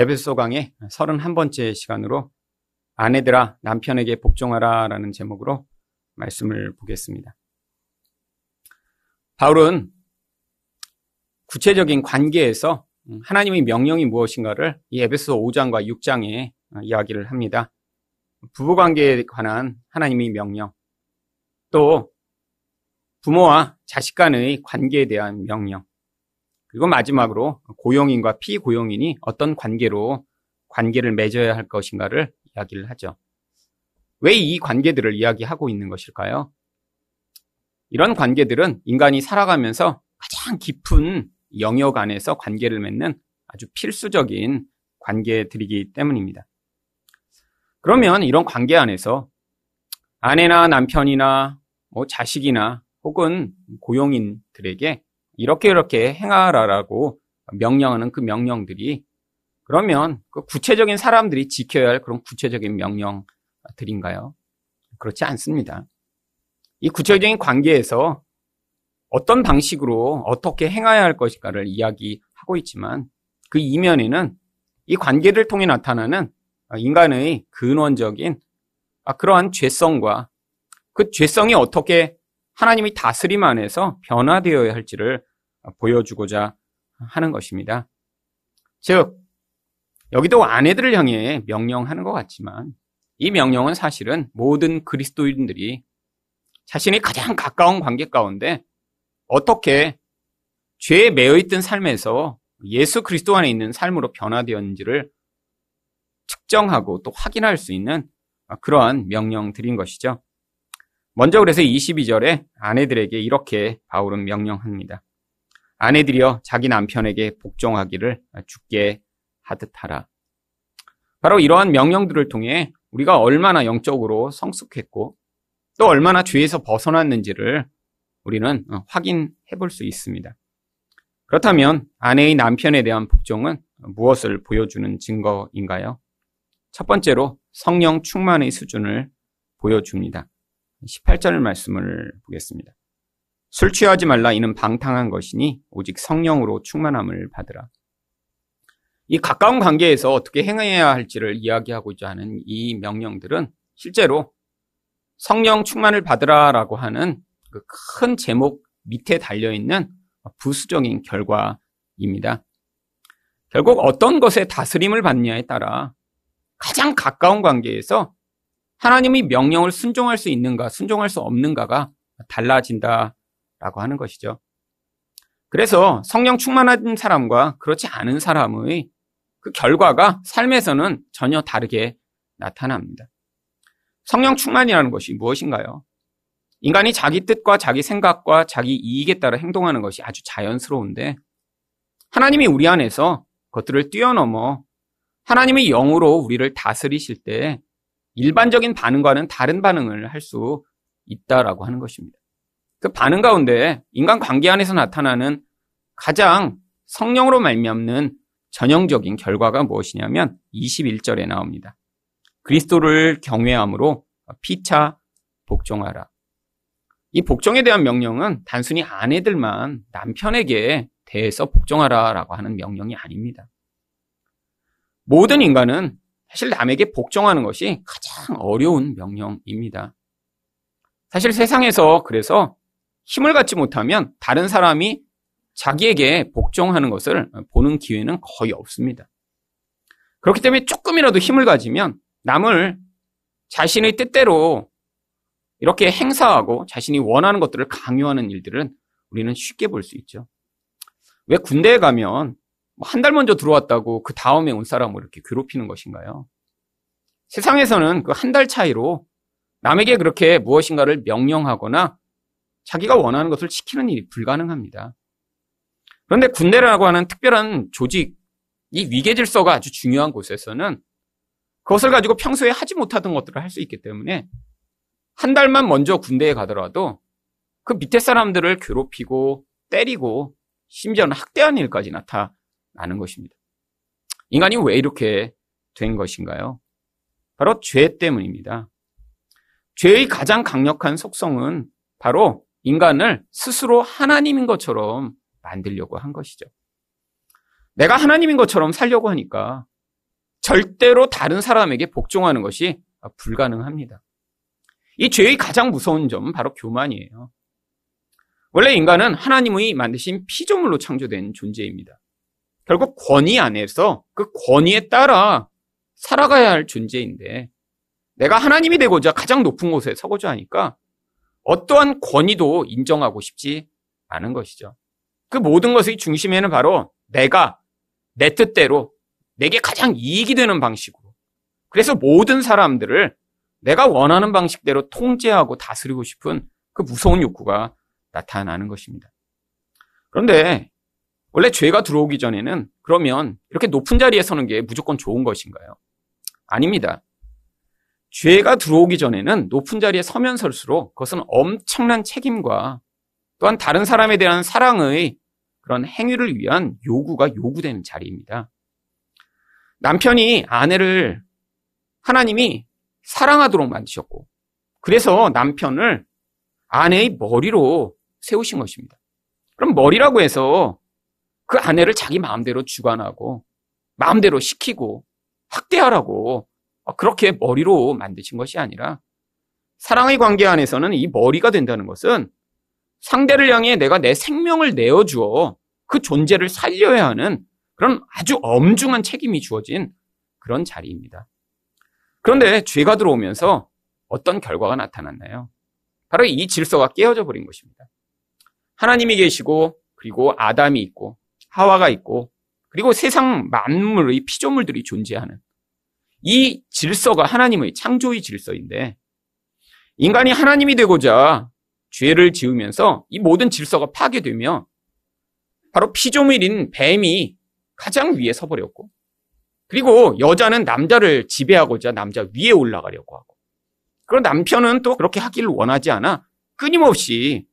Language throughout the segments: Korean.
에베소 강의 31번째 시간으로 아내들아 남편에게 복종하라 라는 제목으로 말씀을 보겠습니다. 바울은 구체적인 관계에서 하나님의 명령이 무엇인가를 이 에베소 5장과 6장에 이야기를 합니다. 부부 관계에 관한 하나님의 명령, 또 부모와 자식 간의 관계에 대한 명령, 그리고 마지막으로 고용인과 피고용인이 어떤 관계로 관계를 맺어야 할 것인가를 이야기를 하죠. 왜 이 관계들을 이야기하고 있는 것일까요? 이런 관계들은 인간이 살아가면서 가장 깊은 영역 안에서 관계를 맺는 아주 필수적인 관계들이기 때문입니다. 그러면 이런 관계 안에서 아내나 남편이나 뭐 자식이나 혹은 고용인들에게 이렇게 이렇게 행하라라고 명령하는 그 명령들이 그러면 그 구체적인 사람들이 지켜야 할 그런 구체적인 명령들인가요? 그렇지 않습니다. 이 구체적인 관계에서 어떤 방식으로 어떻게 행해야 할 것인가를 이야기하고 있지만 그 이면에는 이 관계를 통해 나타나는 인간의 근원적인 그러한 죄성과 그 죄성이 어떻게 하나님이 다스림 안에서 변화되어야 할지를 보여주고자 하는 것입니다. 즉, 여기도 아내들을 향해 명령하는 것 같지만 이 명령은 사실은 모든 그리스도인들이 자신이 가장 가까운 관계 가운데 어떻게 죄에 매여 있던 삶에서 예수 그리스도 안에 있는 삶으로 변화되었는지를 측정하고 또 확인할 수 있는 그러한 명령들인 것이죠. 먼저 그래서 22절에 아내들에게 이렇게 바울은 명령합니다. 아내들이여 자기 남편에게 복종하기를 죽게 하듯 하라. 바로 이러한 명령들을 통해 우리가 얼마나 영적으로 성숙했고 또 얼마나 죄에서 벗어났는지를 우리는 확인해 볼 수 있습니다. 그렇다면 아내의 남편에 대한 복종은 무엇을 보여주는 증거인가요? 첫 번째로 성령 충만의 수준을 보여줍니다. 18절 말씀을 보겠습니다. 술 취하지 말라 이는 방탕한 것이니 오직 성령으로 충만함을 받으라. 이 가까운 관계에서 어떻게 행해야 할지를 이야기하고자 하는 이 명령들은 실제로 성령 충만을 받으라라고 하는 그 큰 제목 밑에 달려 있는 부수적인 결과입니다. 결국 어떤 것에 다스림을 받느냐에 따라 가장 가까운 관계에서 하나님의 명령을 순종할 수 있는가, 순종할 수 없는가가 달라진다 라고 하는 것이죠. 그래서 성령 충만한 사람과 그렇지 않은 사람의 그 결과가 삶에서는 전혀 다르게 나타납니다. 성령 충만이라는 것이 무엇인가요? 인간이 자기 뜻과 자기 생각과 자기 이익에 따라 행동하는 것이 아주 자연스러운데 하나님이 우리 안에서 그것들을 뛰어넘어 하나님의 영으로 우리를 다스리실 때 일반적인 반응과는 다른 반응을 할 수 있다라고 하는 것입니다. 그 반응 가운데 인간 관계 안에서 나타나는 가장 성령으로 말미암는 전형적인 결과가 무엇이냐면 21절에 나옵니다. 그리스도를 경외함으로 피차 복종하라. 이 복종에 대한 명령은 단순히 아내들만 남편에게 대해서 복종하라라고 하는 명령이 아닙니다. 모든 인간은 사실 남에게 복종하는 것이 가장 어려운 명령입니다. 사실 세상에서 그래서 힘을 갖지 못하면 다른 사람이 자기에게 복종하는 것을 보는 기회는 거의 없습니다. 그렇기 때문에 조금이라도 힘을 가지면 남을 자신의 뜻대로 이렇게 행사하고 자신이 원하는 것들을 강요하는 일들은 우리는 쉽게 볼 수 있죠. 왜 군대에 가면 뭐 한달 먼저 들어왔다고 그 다음에 온 사람을 이렇게 괴롭히는 것인가요? 세상에서는 그 한 달 차이로 남에게 그렇게 무엇인가를 명령하거나 자기가 원하는 것을 지키는 일이 불가능합니다. 그런데 군대라고 하는 특별한 조직, 이 위계 질서가 아주 중요한 곳에서는 그것을 가지고 평소에 하지 못하던 것들을 할 수 있기 때문에 한 달만 먼저 군대에 가더라도 그 밑에 사람들을 괴롭히고 때리고 심지어는 학대하는 일까지 나타 아는 것입니다. 인간이 왜 이렇게 된 것인가요? 바로 죄 때문입니다. 죄의 가장 강력한 속성은 바로 인간을 스스로 하나님인 것처럼 만들려고 한 것이죠. 내가 하나님인 것처럼 살려고 하니까 절대로 다른 사람에게 복종하는 것이 불가능합니다. 이 죄의 가장 무서운 점은 바로 교만이에요. 원래 인간은 하나님의 만드신 피조물로 창조된 존재입니다. 결국 권위 안에서 그 권위에 따라 살아가야 할 존재인데 내가 하나님이 되고자 가장 높은 곳에 서고자 하니까 어떠한 권위도 인정하고 싶지 않은 것이죠. 그 모든 것의 중심에는 바로 내가 내 뜻대로 내게 가장 이익이 되는 방식으로 그래서 모든 사람들을 내가 원하는 방식대로 통제하고 다스리고 싶은 그 무서운 욕구가 나타나는 것입니다. 그런데 원래 죄가 들어오기 전에는 그러면 이렇게 높은 자리에 서는 게 무조건 좋은 것인가요? 아닙니다. 죄가 들어오기 전에는 높은 자리에 서면 설수록 그것은 엄청난 책임과 또한 다른 사람에 대한 사랑의 그런 행위를 위한 요구가 요구되는 자리입니다. 남편이 아내를 하나님이 사랑하도록 만드셨고, 그래서 남편을 아내의 머리로 세우신 것입니다. 그럼 머리라고 해서 그 아내를 자기 마음대로 주관하고, 마음대로 시키고, 학대하라고, 그렇게 머리로 만드신 것이 아니라, 사랑의 관계 안에서는 이 머리가 된다는 것은 상대를 향해 내가 내 생명을 내어주어 그 존재를 살려야 하는 그런 아주 엄중한 책임이 주어진 그런 자리입니다. 그런데 죄가 들어오면서 어떤 결과가 나타났나요? 바로 이 질서가 깨어져 버린 것입니다. 하나님이 계시고 그리고 아담이 있고 하와가 있고 그리고 세상 만물의 피조물들이 존재하는 이 질서가 하나님의 창조의 질서인데 인간이 하나님이 되고자 죄를 지으면서 이 모든 질서가 파괴되며 바로 피조물인 뱀이 가장 위에 서버렸고 그리고 여자는 남자를 지배하고자 남자 위에 올라가려고 하고 그런 남편은 또 그렇게 하기를 원하지 않아 끊임없이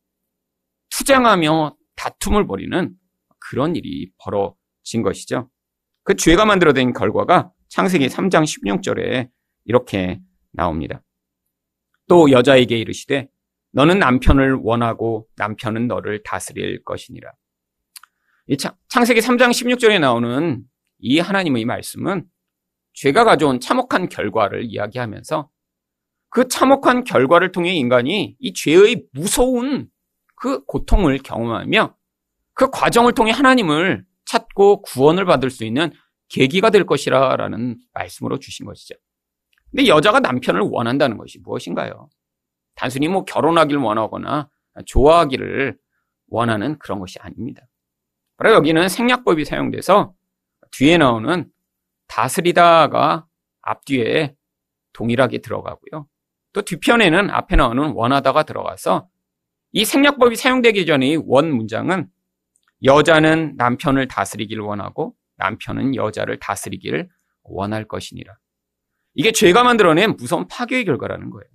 투쟁하며 다툼을 벌이는 그런 일이 벌어진 것이죠. 그 죄가 만들어낸 결과가 창세기 3장 16절에 이렇게 나옵니다. 또 여자에게 이르시되 너는 남편을 원하고 남편은 너를 다스릴 것이니라. 이 창세기 3장 16절에 나오는 이 하나님의 말씀은 죄가 가져온 참혹한 결과를 이야기하면서 그 참혹한 결과를 통해 인간이 이 죄의 무서운 그 고통을 경험하며 그 과정을 통해 하나님을 찾고 구원을 받을 수 있는 계기가 될 것이라라는 말씀으로 주신 것이죠. 근데 여자가 남편을 원한다는 것이 무엇인가요? 단순히 뭐 결혼하기를 원하거나 좋아하기를 원하는 그런 것이 아닙니다. 바로 여기는 생략법이 사용돼서 뒤에 나오는 다스리다가 앞뒤에 동일하게 들어가고요. 또 뒤편에는 앞에 나오는 원하다가 들어가서 이 생략법이 사용되기 전의 원 문장은 여자는 남편을 다스리기를 원하고 남편은 여자를 다스리기를 원할 것이니라. 이게 죄가 만들어낸 무서운 파괴의 결과라는 거예요.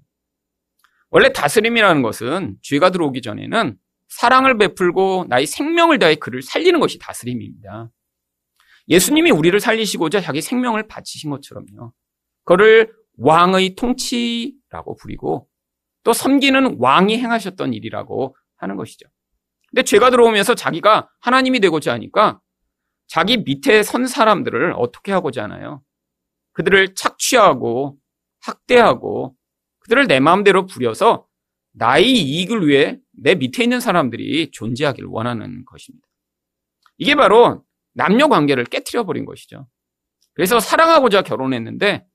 원래 다스림이라는 것은 죄가 들어오기 전에는 사랑을 베풀고 나의 생명을 다해 그를 살리는 것이 다스림입니다. 예수님이 우리를 살리시고자 자기 생명을 바치신 것처럼요. 그를 왕의 통치라고 부리고 또 섬기는 왕이 행하셨던 일이라고 하는 것이죠. 근데 죄가 들어오면서 자기가 하나님이 되고자 하니까 자기 밑에 선 사람들을 어떻게 하고자 하나요? 그들을 착취하고 학대하고 그들을 내 마음대로 부려서 나의 이익을 위해 내 밑에 있는 사람들이 존재하기를 원하는 것입니다. 이게 바로 남녀 관계를 깨뜨려 버린 것이죠. 그래서 사랑하고자 결혼했는데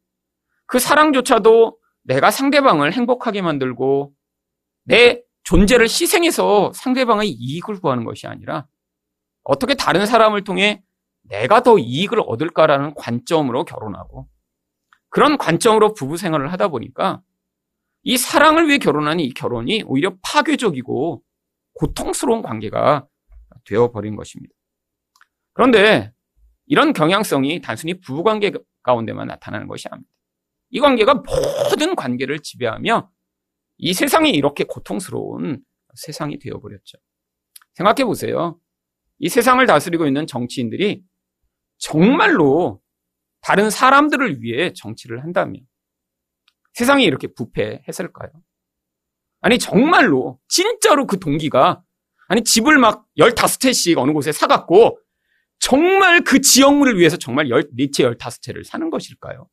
그 사랑조차도 내가 상대방을 행복하게 만들고 내 존재를 희생해서 상대방의 이익을 구하는 것이 아니라 어떻게 다른 사람을 통해 내가 더 이익을 얻을까라는 관점으로 결혼하고 그런 관점으로 부부 생활을 하다 보니까 이 사랑을 위해 결혼한 이 결혼이 오히려 파괴적이고 고통스러운 관계가 되어버린 것입니다. 그런데 이런 경향성이 단순히 부부관계 가운데만 나타나는 것이 아닙니다. 이 관계가 모든 관계를 지배하며 이 세상이 이렇게 고통스러운 세상이 되어버렸죠. 생각해 보세요. 이 세상을 다스리고 있는 정치인들이 정말로 다른 사람들을 위해 정치를 한다면 세상이 이렇게 부패했을까요? 아니, 정말로, 진짜로 그 동기가, 아니, 집을 막 15채씩 어느 곳에 사갖고, 정말 그 지역물을 위해서 정말 열, 네채 열다섯 채를 사는 것일까요?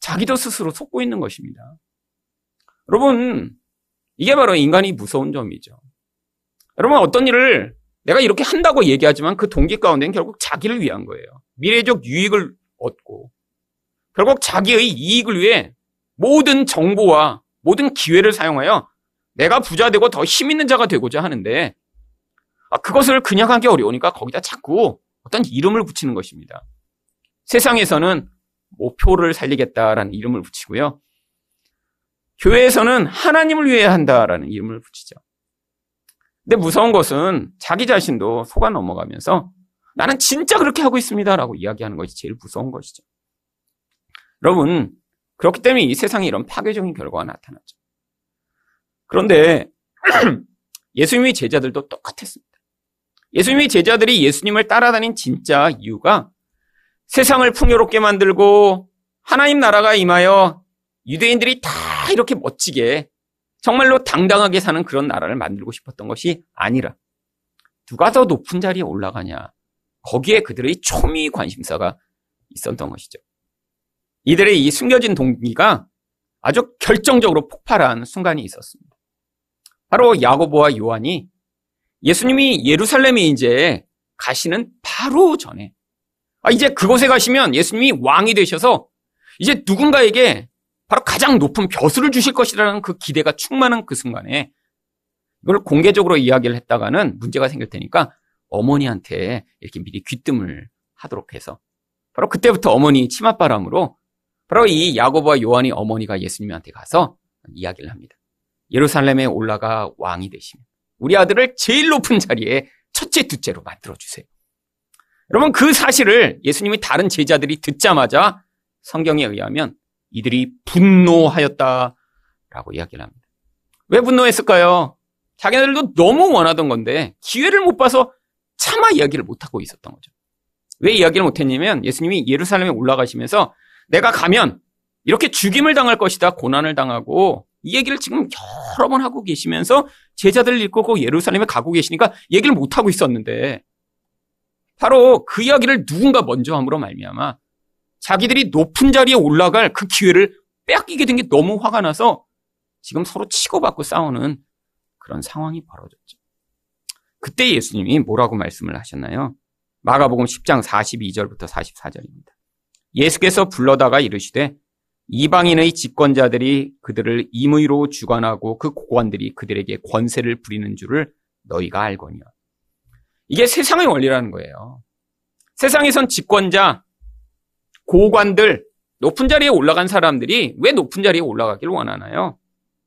자기도 스스로 속고 있는 것입니다. 여러분, 이게 바로 인간이 무서운 점이죠. 여러분, 어떤 일을 내가 이렇게 한다고 얘기하지만 그 동기 가운데는 결국 자기를 위한 거예요. 미래적 유익을 얻고, 결국 자기의 이익을 위해 모든 정보와 모든 기회를 사용하여 내가 부자 되고 더 힘 있는 자가 되고자 하는데, 아, 그것을 그냥 하기 어려우니까 거기다 자꾸 어떤 이름을 붙이는 것입니다. 세상에서는 목표를 살리겠다라는 이름을 붙이고요. 교회에서는 하나님을 위해 한다라는 이름을 붙이죠. 근데 무서운 것은 자기 자신도 속아 넘어가면서 나는 진짜 그렇게 하고 있습니다라고 이야기하는 것이 제일 무서운 것이죠. 여러분, 그렇기 때문에 이 세상에 이런 파괴적인 결과가 나타났죠. 그런데 예수님의 제자들도 똑같았습니다. 예수님의 제자들이 예수님을 따라다닌 진짜 이유가 세상을 풍요롭게 만들고 하나님 나라가 임하여 유대인들이 다 이렇게 멋지게 정말로 당당하게 사는 그런 나라를 만들고 싶었던 것이 아니라 누가 더 높은 자리에 올라가냐 거기에 그들의 초미 관심사가 있었던 것이죠. 이들의 이 숨겨진 동기가 아주 결정적으로 폭발한 순간이 있었습니다. 바로 야고보와 요한이 예수님이 예루살렘에 이제 가시는 바로 전에 아, 이제 그곳에 가시면 예수님이 왕이 되셔서 이제 누군가에게 바로 가장 높은 벼슬을 주실 것이라는 그 기대가 충만한 그 순간에 이걸 공개적으로 이야기를 했다가는 문제가 생길 테니까 어머니한테 이렇게 미리 귀뜸을 하도록 해서 바로 그때부터 어머니 치맛바람으로 바로 이 야고보와 요한이 어머니가 예수님한테 가서 이야기를 합니다. 예루살렘에 올라가 왕이 되시면 우리 아들을 제일 높은 자리에 첫째, 둘째로 만들어 주세요. 여러분, 그 사실을 예수님이 다른 제자들이 듣자마자 성경에 의하면 이들이 분노하였다라고 이야기를 합니다. 왜 분노했을까요? 자기네들도 너무 원하던 건데 기회를 못 봐서 차마 이야기를 못하고 있었던 거죠. 왜 이야기를 못했냐면 예수님이 예루살렘에 올라가시면서 내가 가면 이렇게 죽임을 당할 것이다, 고난을 당하고 이 얘기를 지금 여러 번 하고 계시면서 제자들을 이끌고 예루살렘에 가고 계시니까 얘기를 못 하고 있었는데 바로 그 이야기를 누군가 먼저 함으로 말미암아 자기들이 높은 자리에 올라갈 그 기회를 빼앗기게 된 게 너무 화가 나서 지금 서로 치고받고 싸우는 그런 상황이 벌어졌죠. 그때 예수님이 뭐라고 말씀을 하셨나요? 마가복음 10장 42절부터 44절입니다. 예수께서 불러다가 이르시되 이방인의 집권자들이 그들을 임의로 주관하고 그 고관들이 그들에게 권세를 부리는 줄을 너희가 알거니와. 이게 세상의 원리라는 거예요. 세상에선 집권자, 고관들, 높은 자리에 올라간 사람들이 왜 높은 자리에 올라가길 원하나요?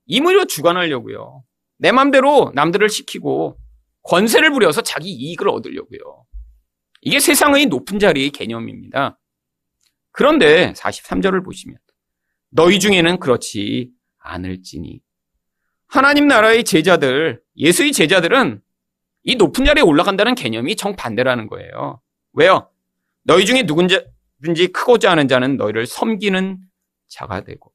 임의로 주관하려고요. 내 맘대로 남들을 시키고 권세를 부려서 자기 이익을 얻으려고요. 이게 세상의 높은 자리의 개념입니다. 그런데 43절을 보시면 너희 중에는 그렇지 않을지니 하나님 나라의 제자들, 예수의 제자들은 이 높은 자리에 올라간다는 개념이 정반대라는 거예요. 왜요? 너희 중에 누군지 크고자 하는 자는 너희를 섬기는 자가 되고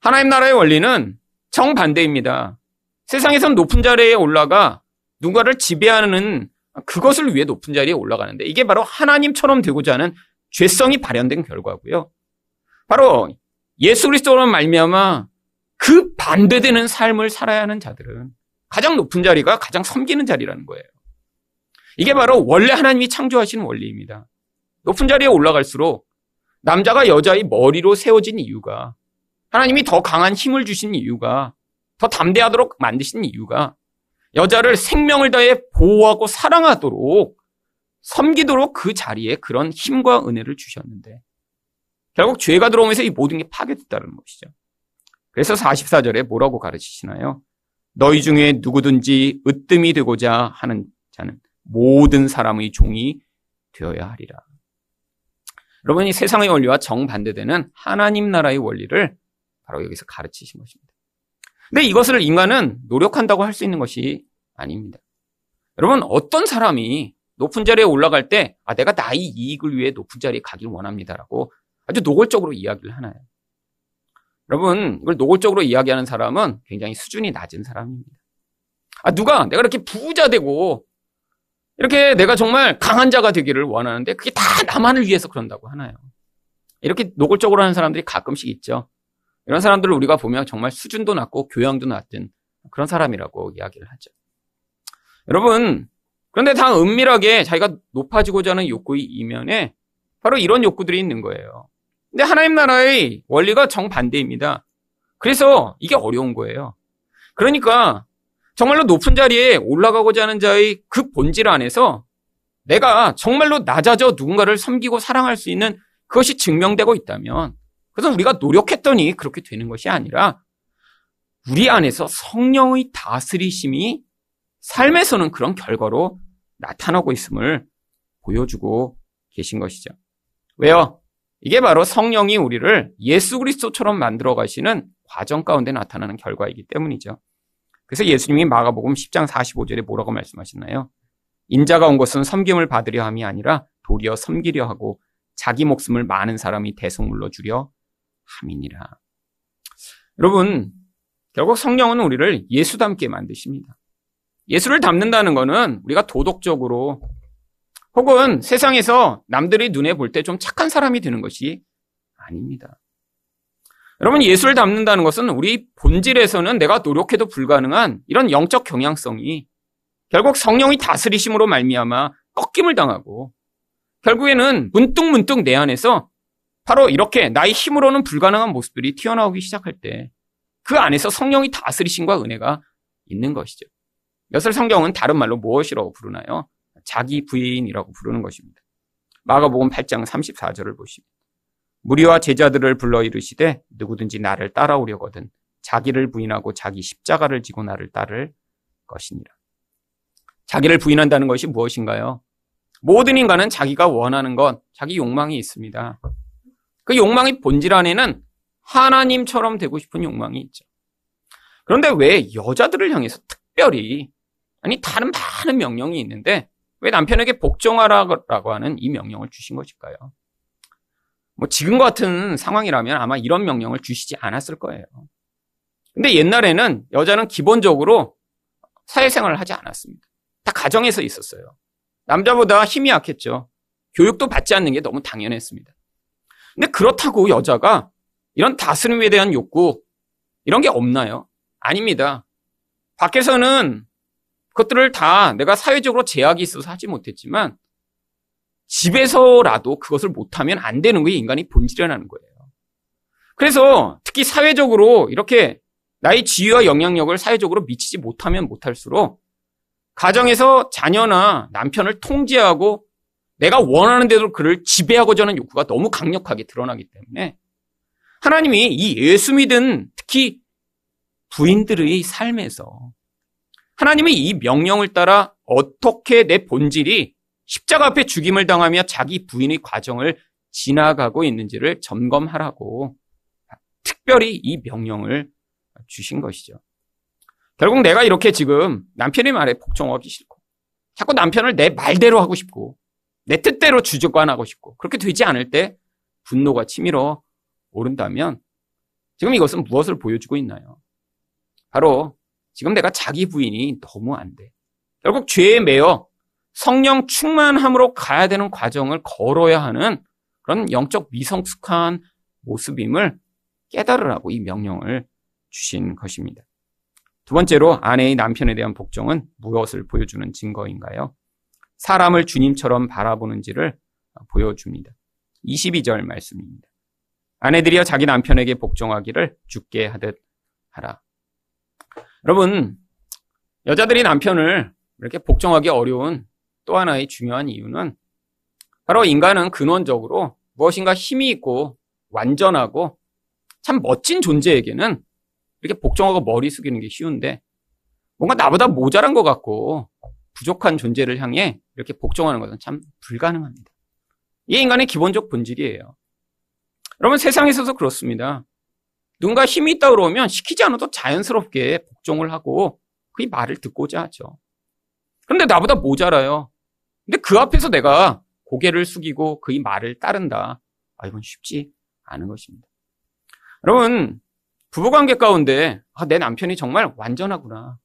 하나님 나라의 원리는 정반대입니다. 세상에선 높은 자리에 올라가 누군가를 지배하는 그것을 위해 높은 자리에 올라가는데 이게 바로 하나님처럼 되고자 하는 죄성이 발현된 결과고요. 바로 예수 그리스도로 말미암아 그 반대되는 삶을 살아야 하는 자들은 가장 높은 자리가 가장 섬기는 자리라는 거예요. 이게 바로 원래 하나님이 창조하신 원리입니다. 높은 자리에 올라갈수록 남자가 여자의 머리로 세워진 이유가 하나님이 더 강한 힘을 주신 이유가 더 담대하도록 만드신 이유가 여자를 생명을 다해 보호하고 사랑하도록 섬기도록 그 자리에 그런 힘과 은혜를 주셨는데 결국 죄가 들어오면서 이 모든 게 파괴됐다는 것이죠. 그래서 44절에 뭐라고 가르치시나요? 너희 중에 누구든지 으뜸이 되고자 하는 자는 모든 사람의 종이 되어야 하리라. 여러분이 세상의 원리와 정반대되는 하나님 나라의 원리를 바로 여기서 가르치신 것입니다. 근데 이것을 인간은 노력한다고 할 수 있는 것이 아닙니다. 여러분, 어떤 사람이 높은 자리에 올라갈 때, 아, 내가 나의 이익을 위해 높은 자리에 가길 원합니다라고 아주 노골적으로 이야기를 하나요? 여러분, 이걸 노골적으로 이야기하는 사람은 굉장히 수준이 낮은 사람입니다. 아, 누가 내가 이렇게 부자 되고 이렇게 내가 정말 강한 자가 되기를 원하는데 그게 다 나만을 위해서 그런다고 하나요? 이렇게 노골적으로 하는 사람들이 가끔씩 있죠. 이런 사람들을 우리가 보면 정말 수준도 낮고 교양도 낮은 그런 사람이라고 이야기를 하죠. 여러분, 그런데 다 은밀하게 자기가 높아지고자 하는 욕구의 이면에 바로 이런 욕구들이 있는 거예요. 근데 하나님 나라의 원리가 정반대입니다. 그래서 이게 어려운 거예요. 그러니까 정말로 높은 자리에 올라가고자 하는 자의 그 본질 안에서 내가 정말로 낮아져 누군가를 섬기고 사랑할 수 있는 그것이 증명되고 있다면 그것은 우리가 노력했더니 그렇게 되는 것이 아니라 우리 안에서 성령의 다스리심이 삶에서는 그런 결과로 나타나고 있음을 보여주고 계신 것이죠. 왜요? 이게 바로 성령이 우리를 예수 그리스도처럼 만들어 가시는 과정 가운데 나타나는 결과이기 때문이죠. 그래서 예수님이 마가복음 10장 45절에 뭐라고 말씀하셨나요? 인자가 온 것은 섬김을 받으려 함이 아니라 도리어 섬기려 하고 자기 목숨을 많은 사람이 대속물로 주려 함이니라. 여러분, 결국 성령은 우리를 예수 닮게 만드십니다. 예수를 닮는다는 것은 우리가 도덕적으로 혹은 세상에서 남들이 눈에 볼 때 좀 착한 사람이 되는 것이 아닙니다. 여러분, 예수를 닮는다는 것은 우리 본질에서는 내가 노력해도 불가능한 이런 영적 경향성이 결국 성령이 다스리심으로 말미암아 꺾임을 당하고 결국에는 문득문득 내 안에서 바로 이렇게 나의 힘으로는 불가능한 모습들이 튀어나오기 시작할 때 그 안에서 성령이 다스리심과 은혜가 있는 것이죠. 엿을 성경은 다른 말로 무엇이라고 부르나요? 자기 부인이라고 부르는 것입니다. 마가복음 8장 34절을 보시면 무리와 제자들을 불러 이르시되 누구든지 나를 따라오려거든 자기를 부인하고 자기 십자가를 지고 나를 따를 것이니라. 자기를 부인한다는 것이 무엇인가요? 모든 인간은 자기가 원하는 것, 자기 욕망이 있습니다. 그 욕망의 본질 안에는 하나님처럼 되고 싶은 욕망이 있죠. 그런데 왜 여자들을 향해서 특별히, 아니, 다른 많은 명령이 있는데, 왜 남편에게 복종하라고 하는 이 명령을 주신 것일까요? 뭐, 지금 같은 상황이라면 아마 이런 명령을 주시지 않았을 거예요. 근데 옛날에는 여자는 기본적으로 사회생활을 하지 않았습니다. 다 가정에서 있었어요. 남자보다 힘이 약했죠. 교육도 받지 않는 게 너무 당연했습니다. 근데 그렇다고 여자가 이런 다스림에 대한 욕구, 이런 게 없나요? 아닙니다. 밖에서는 그것들을 다 내가 사회적으로 제약이 있어서 하지 못했지만 집에서라도 그것을 못하면 안 되는 게 인간이 본질이라는 거예요. 그래서 특히 사회적으로 이렇게 나의 지위와 영향력을 사회적으로 미치지 못하면 못할수록 가정에서 자녀나 남편을 통제하고 내가 원하는 대로 그를 지배하고자 하는 욕구가 너무 강력하게 드러나기 때문에 하나님이 이 예수 믿은 특히 부인들의 삶에서 하나님이 이 명령을 따라 어떻게 내 본질이 십자가 앞에 죽임을 당하며 자기 부인의 과정을 지나가고 있는지를 점검하라고 특별히 이 명령을 주신 것이죠. 결국 내가 이렇게 지금 남편의 말에 복종하기 싫고 자꾸 남편을 내 말대로 하고 싶고 내 뜻대로 주관하고 싶고 그렇게 되지 않을 때 분노가 치밀어 오른다면 지금 이것은 무엇을 보여주고 있나요? 바로 지금 내가 자기 부인이 너무 안 돼. 결국 죄에 매여 성령 충만함으로 가야 되는 과정을 걸어야 하는 그런 영적 미성숙한 모습임을 깨달으라고 이 명령을 주신 것입니다. 두 번째로 아내의 남편에 대한 복종은 무엇을 보여주는 증거인가요? 사람을 주님처럼 바라보는지를 보여줍니다. 22절 말씀입니다. 아내들이여 자기 남편에게 복종하기를 죽게 하듯 하라. 여러분, 여자들이 남편을 이렇게 복종하기 어려운 또 하나의 중요한 이유는 바로 인간은 근원적으로 무엇인가 힘이 있고 완전하고 참 멋진 존재에게는 이렇게 복종하고 머리 숙이는 게 쉬운데 뭔가 나보다 모자란 것 같고 부족한 존재를 향해 이렇게 복종하는 것은 참 불가능합니다. 이게 인간의 기본적 본질이에요. 여러분 세상에서도 그렇습니다. 누군가 힘이 있다 그러면 시키지 않아도 자연스럽게 복종을 하고 그 말을 듣고자 하죠. 그런데 나보다 모자라요. 근데 그 앞에서 내가 고개를 숙이고 그의 말을 따른다. 아, 이건 쉽지 않은 것입니다. 여러분, 부부관계 가운데 아, 내 남편이 정말 완전하구나.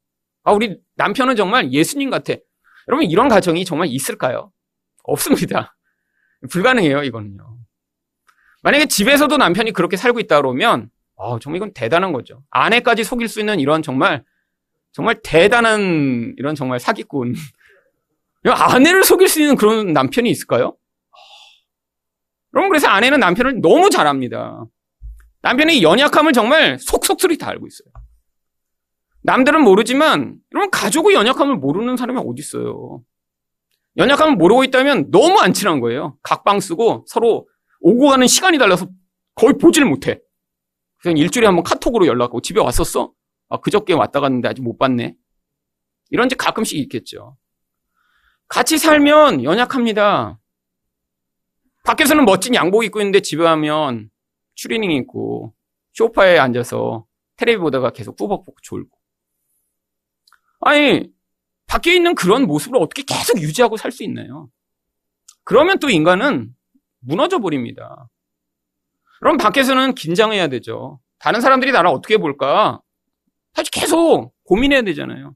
아, 우리 남편은 정말 예수님 같아. 여러분, 이런 가정이 정말 있을까요? 없습니다. 불가능해요, 이거는요. 만약에 집에서도 남편이 그렇게 살고 있다 그러면, 어, 정말 이건 대단한 거죠. 아내까지 속일 수 있는 이런 정말, 정말 대단한 이런 정말 사기꾼. 아내를 속일 수 있는 그런 남편이 있을까요? 여러분, 그래서 아내는 남편을 너무 잘 압니다. 남편의 연약함을 정말 속속들이 다 알고 있어요. 남들은 모르지만, 여러분, 가족의 연약함을 모르는 사람이 어디 있어요. 연약함을 모르고 있다면 너무 안 친한 거예요. 각방 쓰고 서로 오고 가는 시간이 달라서 거의 보지를 못해. 그냥 일주일에 한번 카톡으로 연락하고 집에 왔었어? 아, 그저께 왔다 갔는데 아직 못 봤네. 이런 게 가끔씩 있겠죠. 같이 살면 연약합니다. 밖에서는 멋진 양복 입고 있는데 집에 가면 추리닝 입고 쇼파에 앉아서 테레비 보다가 계속 꾸벅꾸벅 졸고. 아니, 밖에 있는 그런 모습을 어떻게 계속 유지하고 살 수 있나요? 그러면 또 인간은 무너져 버립니다. 그럼 밖에서는 긴장해야 되죠. 다른 사람들이 나를 어떻게 볼까? 사실 계속 고민해야 되잖아요.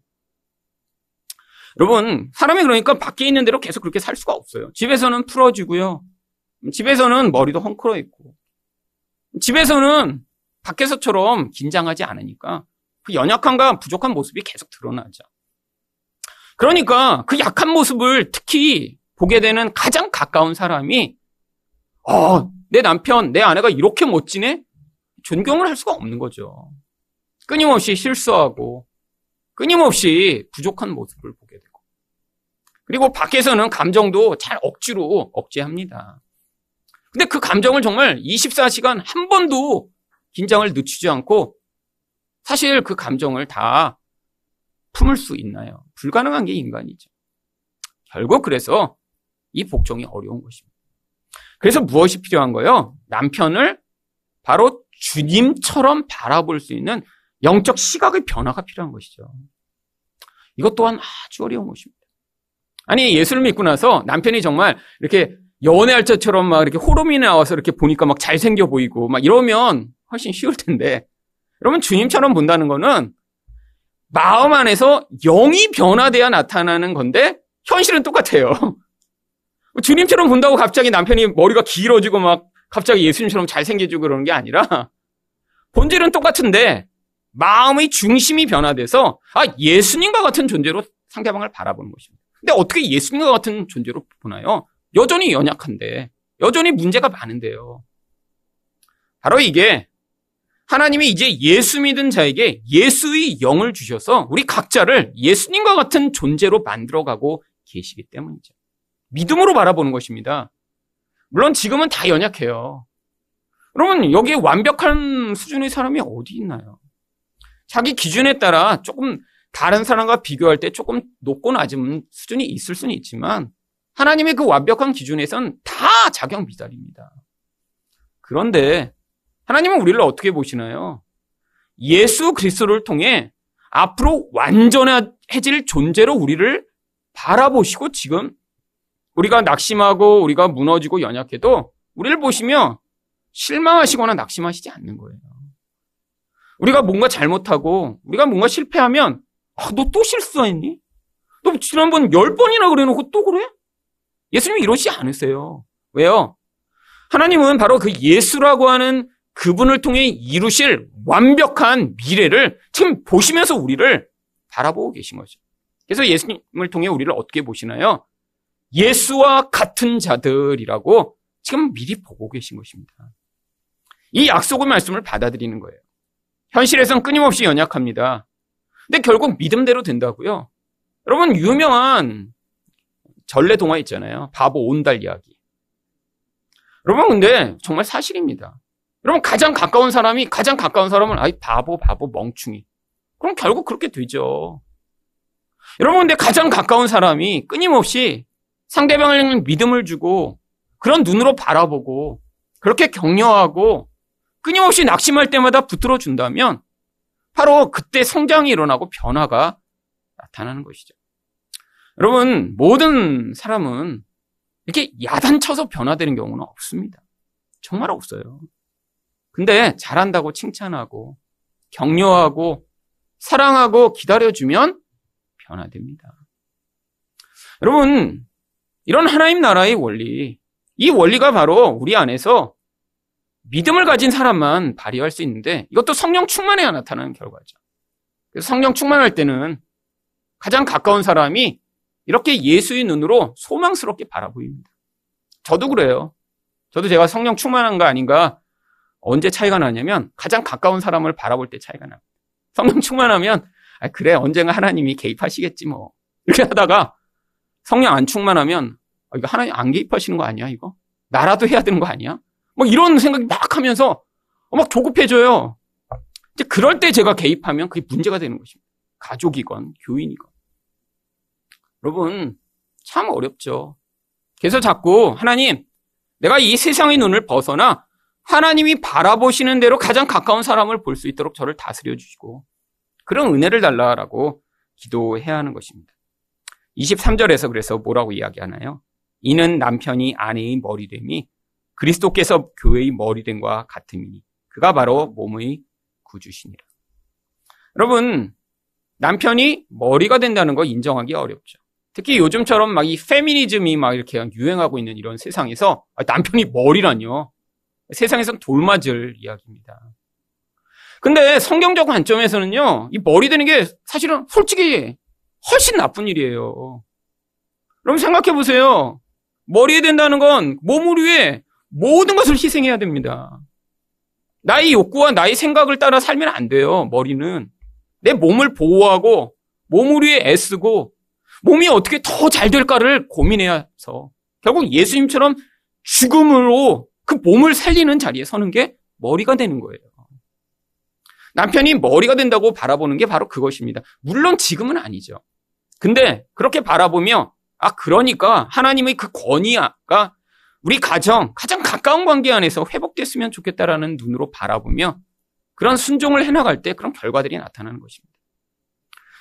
여러분, 사람이 그러니까 밖에 있는 대로 계속 그렇게 살 수가 없어요. 집에서는 풀어지고요. 집에서는 머리도 헝클어 있고. 집에서는 밖에서처럼 긴장하지 않으니까 그 연약함과 부족한 모습이 계속 드러나죠. 그러니까 그 약한 모습을 특히 보게 되는 가장 가까운 사람이 어, 내 남편, 내 아내가 이렇게 멋지네? 존경을 할 수가 없는 거죠. 끊임없이 실수하고 끊임없이 부족한 모습을 보게 되고 그리고 밖에서는 감정도 잘 억지로 억제합니다. 근데 그 감정을 정말 24시간 한 번도 긴장을 늦추지 않고 사실 그 감정을 다 품을 수 있나요? 불가능한 게 인간이죠. 결국 그래서 이 복종이 어려운 것입니다. 그래서 무엇이 필요한 거요? 남편을 바로 주님처럼 바라볼 수 있는 영적 시각의 변화가 필요한 것이죠. 이것 또한 아주 어려운 것입니다. 아니, 예수를 믿고 나서 남편이 정말 이렇게 연애할 때처럼 막 이렇게 호르몬이 나와서 이렇게 보니까 막 잘생겨 보이고 막 이러면 훨씬 쉬울 텐데. 여러분, 주님처럼 본다는 거는 마음 안에서 영이 변화돼야 나타나는 건데 현실은 똑같아요. 주님처럼 본다고 갑자기 남편이 머리가 길어지고 막 갑자기 예수님처럼 잘생겨지고 그러는 게 아니라 본질은 똑같은데 마음의 중심이 변화돼서 아 예수님과 같은 존재로 상대방을 바라보는 것입니다. 근데 어떻게 예수님과 같은 존재로 보나요? 여전히 연약한데 여전히 문제가 많은데요. 바로 이게 하나님이 이제 예수 믿은 자에게 예수의 영을 주셔서 우리 각자를 예수님과 같은 존재로 만들어가고 계시기 때문이죠. 믿음으로 바라보는 것입니다. 물론 지금은 다 연약해요. 그러면 여기에 완벽한 수준의 사람이 어디 있나요? 자기 기준에 따라 조금 다른 사람과 비교할 때 조금 높고 낮은 수준이 있을 수는 있지만 하나님의 그 완벽한 기준에선 다 자격 미달입니다. 그런데 하나님은 우리를 어떻게 보시나요? 예수 그리스도를 통해 앞으로 완전해질 존재로 우리를 바라보시고 지금 우리가 낙심하고 우리가 무너지고 연약해도 우리를 보시며 실망하시거나 낙심하시지 않는 거예요. 우리가 뭔가 잘못하고 우리가 뭔가 실패하면 아, 너 또 실수했니? 너 지난번 열 번이나 그래놓고 또 그래? 예수님이 이러지 않으세요. 왜요? 하나님은 바로 그 예수라고 하는 그분을 통해 이루실 완벽한 미래를 지금 보시면서 우리를 바라보고 계신 거죠. 그래서 예수님을 통해 우리를 어떻게 보시나요? 예수와 같은 자들이라고 지금 미리 보고 계신 것입니다. 이 약속의 말씀을 받아들이는 거예요. 현실에선 끊임없이 연약합니다. 근데 결국 믿음대로 된다고요. 여러분 유명한 전래 동화 있잖아요. 바보 온달 이야기. 여러분 근데 정말 사실입니다. 여러분 가장 가까운 사람이 가장 가까운 사람은 아이 바보 바보 멍충이. 그럼 결국 그렇게 되죠. 여러분 근데 가장 가까운 사람이 끊임없이 상대방을 믿음을 주고 그런 눈으로 바라보고 그렇게 격려하고 끊임없이 낙심할 때마다 붙들어 준다면 바로 그때 성장이 일어나고 변화가 나타나는 것이죠. 여러분 모든 사람은 이렇게 야단쳐서 변화되는 경우는 없습니다. 정말 없어요. 근데 잘한다고 칭찬하고 격려하고 사랑하고 기다려주면 변화됩니다. 여러분, 이런 하나님 나라의 원리, 이 원리가 바로 우리 안에서 믿음을 가진 사람만 발휘할 수 있는데 이것도 성령 충만해야 나타나는 결과죠. 그래서 성령 충만할 때는 가장 가까운 사람이 이렇게 예수의 눈으로 소망스럽게 바라보입니다. 저도 그래요. 저도 제가 성령 충만한가 아닌가 언제 차이가 나냐면 가장 가까운 사람을 바라볼 때 차이가 나. 성령 충만하면 아, 그래 언젠가 하나님이 개입하시겠지 뭐 이렇게 하다가 성령 안 충만하면 아, 이거 하나님 안 개입하시는 거 아니야 이거? 나라도 해야 되는 거 아니야? 뭐 이런 생각이 막 하면서 막 조급해져요. 이제 그럴 때 제가 개입하면 그게 문제가 되는 것입니다. 가족이건 교인이건. 여러분 참 어렵죠. 그래서 자꾸 하나님 내가 이 세상의 눈을 벗어나 하나님이 바라보시는 대로 가장 가까운 사람을 볼 수 있도록 저를 다스려 주시고 그런 은혜를 달라라고 기도해야 하는 것입니다. 23절에서 그래서 뭐라고 이야기하나요? 이는 남편이 아내의 머리됨이 그리스도께서 교회의 머리됨과 같음이니 그가 바로 몸의 구주시니라. 여러분 남편이 머리가 된다는 거 인정하기 어렵죠. 특히 요즘처럼 막 이 페미니즘이 막 이렇게 유행하고 있는 이런 세상에서 남편이 머리라뇨. 세상에선 돌맞을 이야기입니다. 근데 성경적 관점에서는요, 이 머리 되는 게 사실은 솔직히 훨씬 나쁜 일이에요. 그럼 생각해 보세요. 머리에 된다는 건 몸을 위해 모든 것을 희생해야 됩니다. 나의 욕구와 나의 생각을 따라 살면 안 돼요, 머리는. 내 몸을 보호하고, 몸을 위해 애쓰고, 몸이 어떻게 더 잘 될까를 고민해야 해서, 결국 예수님처럼 죽음으로 그 몸을 살리는 자리에 서는 게 머리가 되는 거예요. 남편이 머리가 된다고 바라보는 게 바로 그것입니다. 물론 지금은 아니죠. 근데 그렇게 바라보며 아 그러니까 하나님의 그 권위가 우리 가정 가장 가까운 관계 안에서 회복됐으면 좋겠다라는 눈으로 바라보며 그런 순종을 해나갈 때 그런 결과들이 나타나는 것입니다.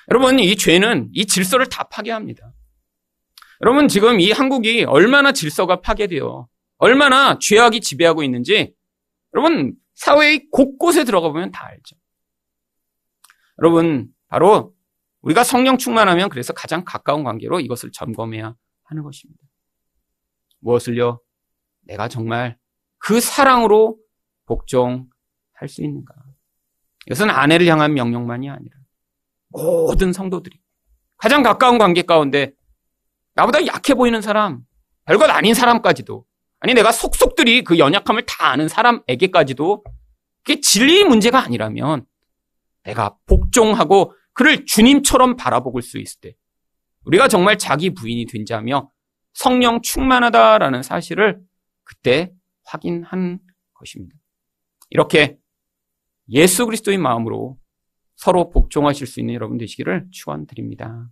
여러분 이 죄는 이 질서를 다 파괴합니다. 여러분 지금 이 한국이 얼마나 질서가 파괴되어 얼마나 죄악이 지배하고 있는지 여러분 사회의 곳곳에 들어가 보면 다 알죠. 여러분 바로 우리가 성령 충만하면 그래서 가장 가까운 관계로 이것을 점검해야 하는 것입니다. 무엇을요? 내가 정말 그 사랑으로 복종할 수 있는가? 이것은 아내를 향한 명령만이 아니라 모든 성도들이 가장 가까운 관계 가운데 나보다 약해 보이는 사람, 별것 아닌 사람까지도 아니 내가 속속들이 그 연약함을 다 아는 사람에게까지도 그게 진리의 문제가 아니라면 내가 복종하고 그를 주님처럼 바라볼 수 있을 때 우리가 정말 자기 부인이 된 자며 성령 충만하다라는 사실을 그때 확인한 것입니다. 이렇게 예수 그리스도의 마음으로 서로 복종하실 수 있는 여러분 되시기를 축원드립니다.